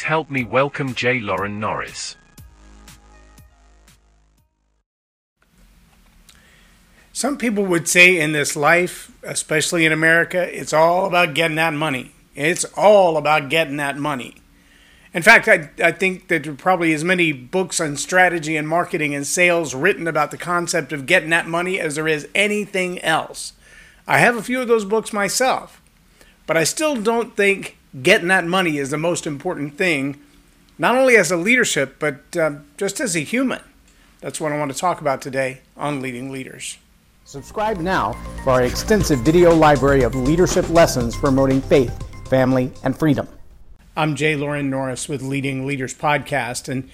Please help me welcome J. Loren Norris. Some people would say in this life, especially in America, it's all about getting that money. It's all about getting that money. In fact, I, I think that there are probably as many books on strategy and marketing and sales written about the concept of getting that money as there is anything else. I have a few of those books myself, but I still don't think getting that money is the most important thing, not only as a leadership, but uh, just as a human. That's what I want to talk about today on Leading Leaders. Subscribe now for our extensive video library of leadership lessons promoting faith, family, and freedom. I'm Jay Loren Norris with Leading Leaders Podcast. And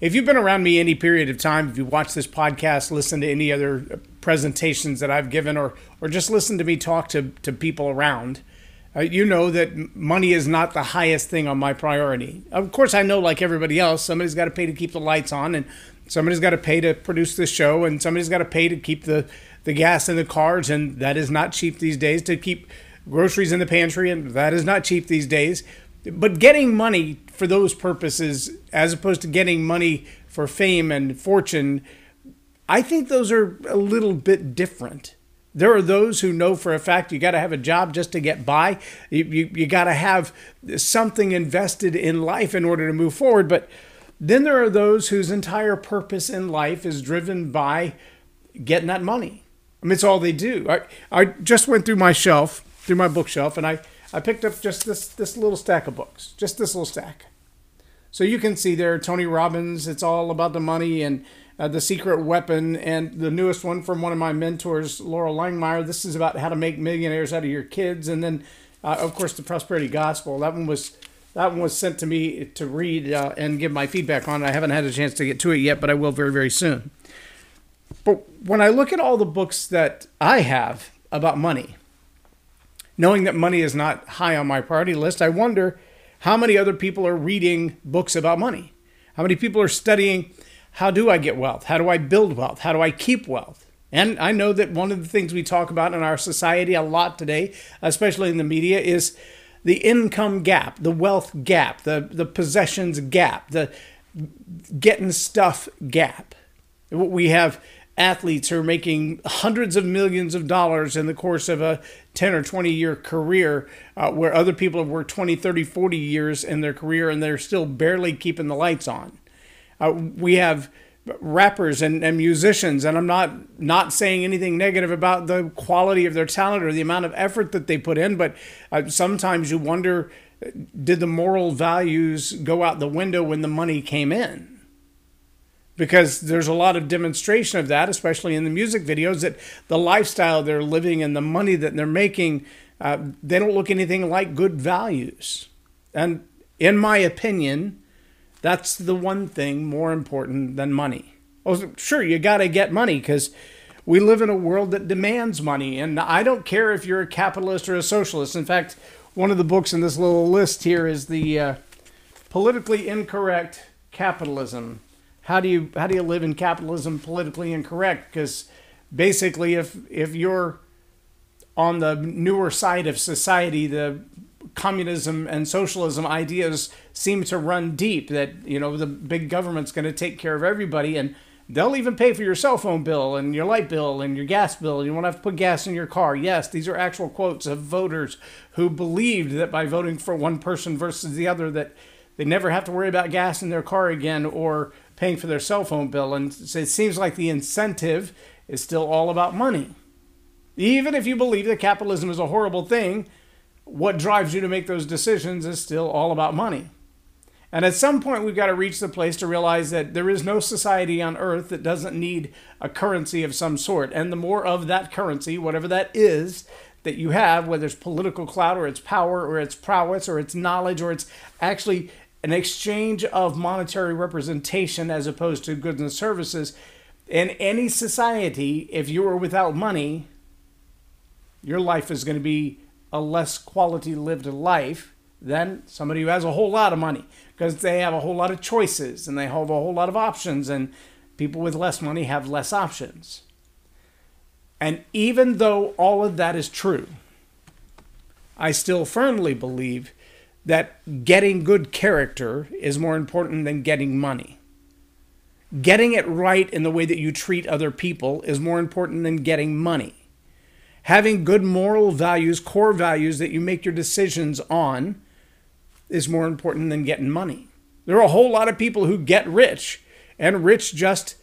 if you've been around me any period of time, if you watch this podcast, listen to any other presentations that I've given, or, or just listen to me talk to, to people around, uh, you know that money is not the highest thing on my priority. Of course, I know, like everybody else, somebody's got to pay to keep the lights on, and somebody's got to pay to produce the show, and somebody's got to pay to keep the the gas in the cars, and that is not cheap these days to keep groceries in the pantry, and that is not cheap these days. But getting money for those purposes, as opposed to getting money for fame and fortune, I think those are a little bit different. There are those who know for a fact you got to have a job just to get by. You, you, you got to have something invested in life in order to move forward. But then there are those whose entire purpose in life is driven by getting that money. I mean, it's all they do. I, I just went through my shelf, through my bookshelf, and I, I picked up just this, this little stack of books, just this little stack. So you can see there, Tony Robbins, it's all about the money and uh, the secret weapon, and the newest one from one of my mentors, Loral Langemeier. This is about how to make millionaires out of your kids, and then, uh, of course, the prosperity gospel. That one was that one was sent to me to read uh, and give my feedback on. I haven't had a chance to get to it yet, but I will very very soon. But when I look at all the books that I have about money, knowing that money is not high on my priority list, I wonder how many other people are reading books about money. How many people are studying how do I get wealth? How do I build wealth? How do I keep wealth? And I know that one of the things we talk about in our society a lot today, especially in the media, is the income gap, the wealth gap, the, the possessions gap, the getting stuff gap. We have athletes who are making hundreds of millions of dollars in the course of a 10 or 20 year career, uh, where other people have worked 20, 30, 40 years in their career and they're still barely keeping the lights on. Uh, we have rappers and, and musicians, and I'm not not saying anything negative about the quality of their talent or the amount of effort that they put in, but uh, sometimes you wonder did the moral values go out the window when the money came in? Because there's a lot of demonstration of that, especially in the music videos, that the lifestyle they're living and the money that they're making, uh, they don't look anything like good values. And in my opinion, that's the one thing more important than money. Oh, sure, you got to get money because we live in a world that demands money. And I don't care if you're a capitalist or a socialist. In fact, one of the books in this little list here is the uh, Politically Incorrect Capitalism how do you how do you live in capitalism politically incorrect? Because basically, if if you're on the newer side of society, the communism and socialism ideas seem to run deep. That you know the big government's going to take care of everybody, and they'll even pay for your cell phone bill and your light bill and your gas bill. You won't have to put gas in your car. Yes, these are actual quotes of voters who believed that by voting for one person versus the other, that they never have to worry about gas in their car again or paying for their cell phone bill. And it seems like the incentive is still all about money. Even if you believe that capitalism is a horrible thing, what drives you to make those decisions is still all about money. And at some point, we've got to reach the place to realize that there is no society on earth that doesn't need a currency of some sort. And the more of that currency, whatever that is, that you have, whether it's political clout or it's power or it's prowess or it's knowledge or it's actually an exchange of monetary representation as opposed to goods and services. In any society, if you are without money, your life is going to be a less quality lived life than somebody who has a whole lot of money because they have a whole lot of choices and they have a whole lot of options, and people with less money have less options. And even though all of that is true, I still firmly believe that getting good character is more important than getting money. Getting it right in the way that you treat other people is more important than getting money. Having good moral values, core values that you make your decisions on, is more important than getting money. There are a whole lot of people who get rich, and rich just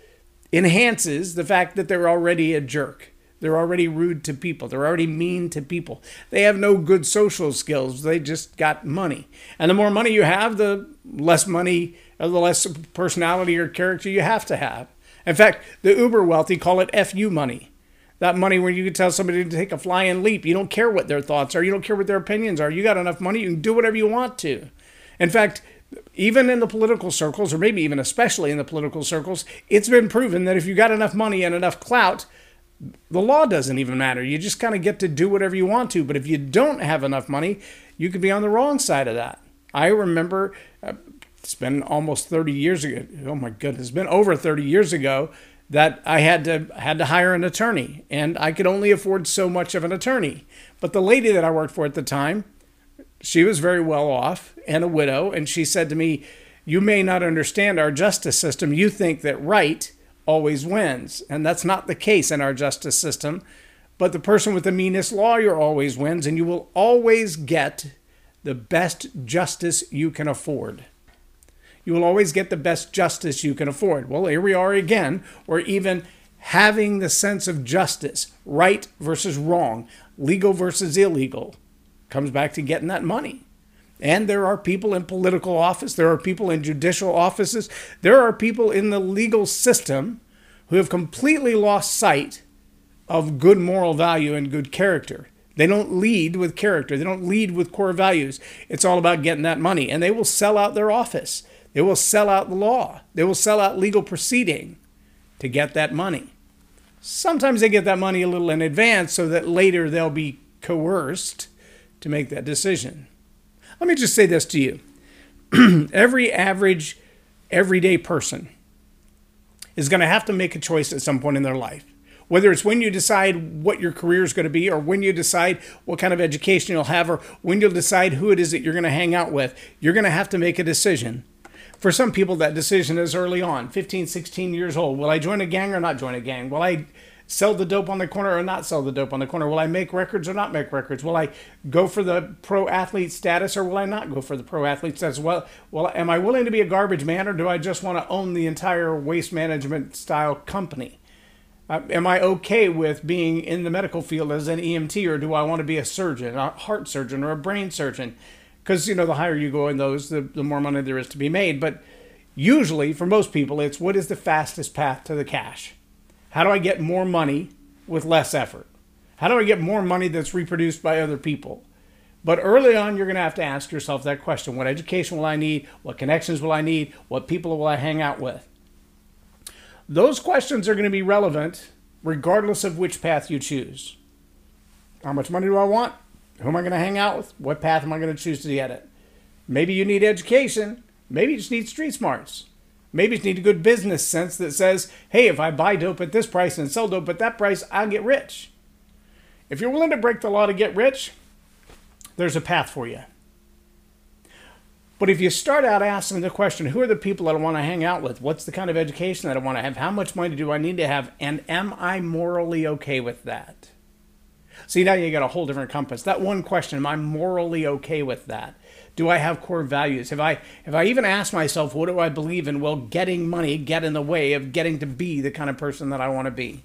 enhances the fact that they're already a jerk. They're already rude to people. They're already mean to people. They have no good social skills. They just got money. And the more money you have, the less money, or the less personality or character you have to have. In fact, the uber wealthy call it FU money. That money where you can tell somebody to take a flying leap. You don't care what their thoughts are. You don't care what their opinions are. You got enough money, you can do whatever you want to. In fact, even in the political circles, or maybe even especially in the political circles, it's been proven that if you got enough money and enough clout, the law doesn't even matter. You just kind of get to do whatever you want to. But if you don't have enough money, you could be on the wrong side of that. I remember uh, it's been almost 30 years ago. Oh my goodness, it's been over 30 years ago that I had to had to hire an attorney, and I could only afford so much of an attorney. But the lady that I worked for at the time, she was very well off and a widow, and she said to me, "You may not understand our justice system. You think that right always wins. And that's not the case in our justice system. But the person with the meanest lawyer always wins, and you will always get the best justice you can afford. You will always get the best justice you can afford. Well, here we are again, or even having the sense of justice, right versus wrong, legal versus illegal, comes back to getting that money. And there are people in political office, there are people in judicial offices, there are people in the legal system who have completely lost sight of good moral value and good character. They don't lead with character, they don't lead with core values. It's all about getting that money. And they will sell out their office, they will sell out the law, they will sell out legal proceeding to get that money. Sometimes they get that money a little in advance so that later they'll be coerced to make that decision. Let me just say this to you every average, everyday person is going to have to make a choice at some point in their life. Whether it's when you decide what your career is going to be, or when you decide what kind of education you'll have, or when you'll decide who it is that you're going to hang out with, you're going to have to make a decision. For some people, that decision is early on 15, 16 years old. Will I join a gang or not join a gang? Will I sell the dope on the corner or not sell the dope on the corner? Will I make records or not make records? Will I go for the pro athlete status or will I not go for the pro athlete status? Well, well, am I willing to be a garbage man or do I just want to own the entire waste management style company? Uh, am I okay with being in the medical field as an EMT or do I want to be a surgeon, a heart surgeon or a brain surgeon? Because, you know, the higher you go in those, the, the more money there is to be made. But usually, for most people, it's what is the fastest path to the cash? How do I get more money with less effort? How do I get more money that's reproduced by other people? But early on, you're going to have to ask yourself that question What education will I need? What connections will I need? What people will I hang out with? Those questions are going to be relevant regardless of which path you choose. How much money do I want? Who am I going to hang out with? What path am I going to choose to get it? Maybe you need education. Maybe you just need street smarts. Maybe you need a good business sense that says, hey, if I buy dope at this price and sell dope at that price, I'll get rich. If you're willing to break the law to get rich, there's a path for you. But if you start out asking the question, who are the people that I want to hang out with? What's the kind of education that I want to have? How much money do I need to have? And am I morally okay with that? See, now you got a whole different compass. That one question, am I morally okay with that? Do I have core values? Have I have I even asked myself what do I believe in? Will getting money get in the way of getting to be the kind of person that I want to be?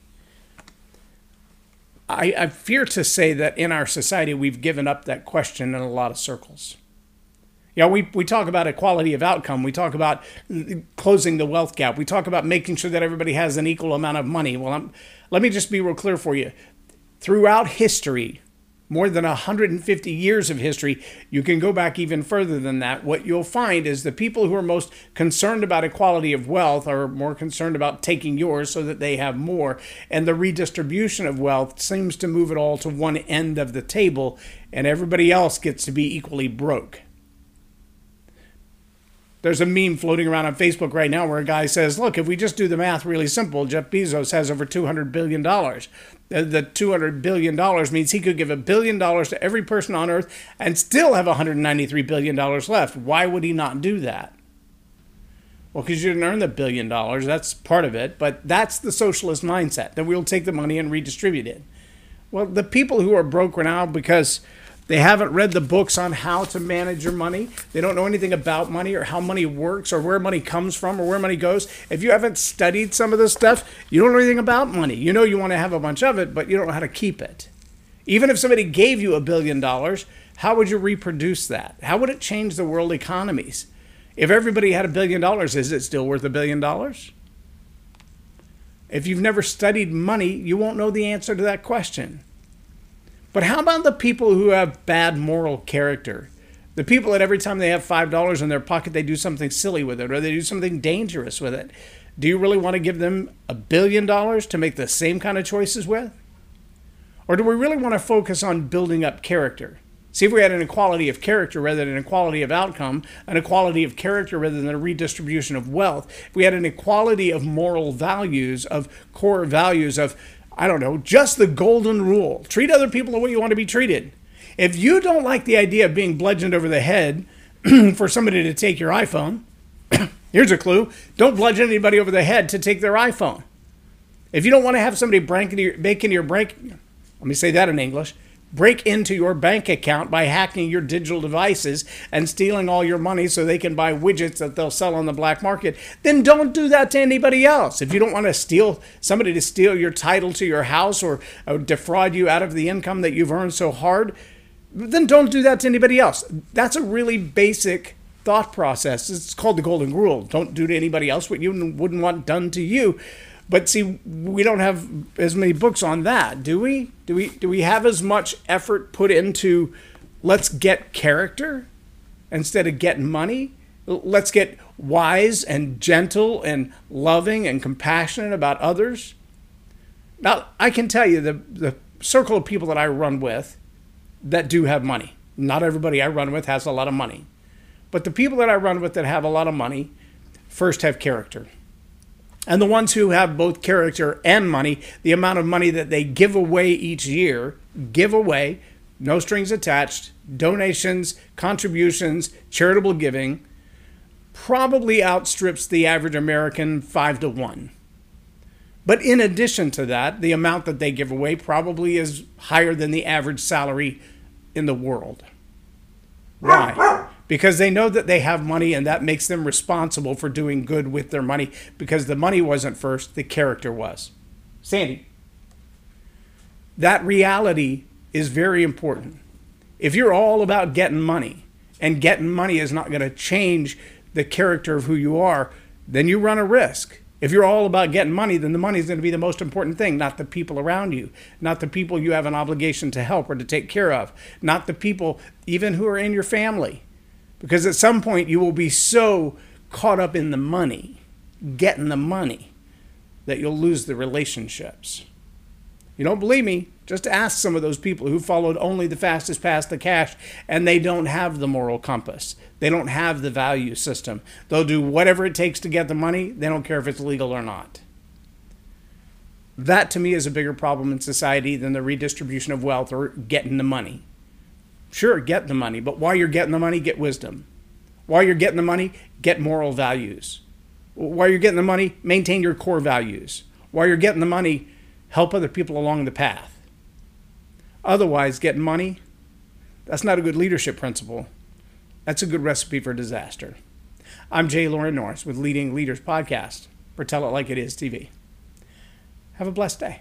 I, I fear to say that in our society we've given up that question in a lot of circles. Yeah, you know, we, we talk about equality of outcome. We talk about closing the wealth gap. We talk about making sure that everybody has an equal amount of money. Well, I'm, let me just be real clear for you. Throughout history, more than 150 years of history, you can go back even further than that. What you'll find is the people who are most concerned about equality of wealth are more concerned about taking yours so that they have more. And the redistribution of wealth seems to move it all to one end of the table, and everybody else gets to be equally broke. There's a meme floating around on Facebook right now where a guy says, Look, if we just do the math really simple, Jeff Bezos has over $200 billion. Uh, the $200 billion means he could give a billion dollars to every person on earth and still have $193 billion left. Why would he not do that? Well, because you didn't earn the billion dollars. That's part of it. But that's the socialist mindset that we'll take the money and redistribute it. Well, the people who are broke right now because they haven't read the books on how to manage your money. They don't know anything about money or how money works or where money comes from or where money goes. If you haven't studied some of this stuff, you don't know anything about money. You know you want to have a bunch of it, but you don't know how to keep it. Even if somebody gave you a billion dollars, how would you reproduce that? How would it change the world economies? If everybody had a billion dollars, is it still worth a billion dollars? If you've never studied money, you won't know the answer to that question. But how about the people who have bad moral character? The people that every time they have $5 in their pocket, they do something silly with it or they do something dangerous with it. Do you really want to give them a billion dollars to make the same kind of choices with? Or do we really want to focus on building up character? See if we had an equality of character rather than an equality of outcome, an equality of character rather than a redistribution of wealth. If we had an equality of moral values, of core values, of I don't know, just the golden rule. Treat other people the way you want to be treated. If you don't like the idea of being bludgeoned over the head for somebody to take your iPhone, here's a clue don't bludgeon anybody over the head to take their iPhone. If you don't want to have somebody break into your, break into your break, let me say that in English break into your bank account by hacking your digital devices and stealing all your money so they can buy widgets that they'll sell on the black market, then don't do that to anybody else. If you don't want to steal somebody to steal your title to your house or, or defraud you out of the income that you've earned so hard, then don't do that to anybody else. That's a really basic thought process. It's called the golden rule. Don't do to anybody else what you wouldn't want done to you. But see, we don't have as many books on that, do we? Do we do we have as much effort put into let's get character instead of getting money? Let's get wise and gentle and loving and compassionate about others. Now, I can tell you the the circle of people that I run with that do have money. Not everybody I run with has a lot of money. But the people that I run with that have a lot of money first have character. And the ones who have both character and money, the amount of money that they give away each year, give away, no strings attached, donations, contributions, charitable giving, probably outstrips the average American five to one. But in addition to that, the amount that they give away probably is higher than the average salary in the world. Why? Because they know that they have money and that makes them responsible for doing good with their money because the money wasn't first, the character was. Sandy, that reality is very important. If you're all about getting money and getting money is not going to change the character of who you are, then you run a risk. If you're all about getting money, then the money is going to be the most important thing, not the people around you, not the people you have an obligation to help or to take care of, not the people even who are in your family. Because at some point you will be so caught up in the money, getting the money, that you'll lose the relationships. You don't believe me? Just ask some of those people who followed only the fastest past the cash and they don't have the moral compass. They don't have the value system. They'll do whatever it takes to get the money. They don't care if it's legal or not. That to me is a bigger problem in society than the redistribution of wealth or getting the money. Sure, get the money, but while you're getting the money, get wisdom. While you're getting the money, get moral values. While you're getting the money, maintain your core values. While you're getting the money, help other people along the path. Otherwise, getting money, that's not a good leadership principle. That's a good recipe for disaster. I'm Jay Loren Norris with Leading Leaders Podcast for Tell It Like It Is TV. Have a blessed day.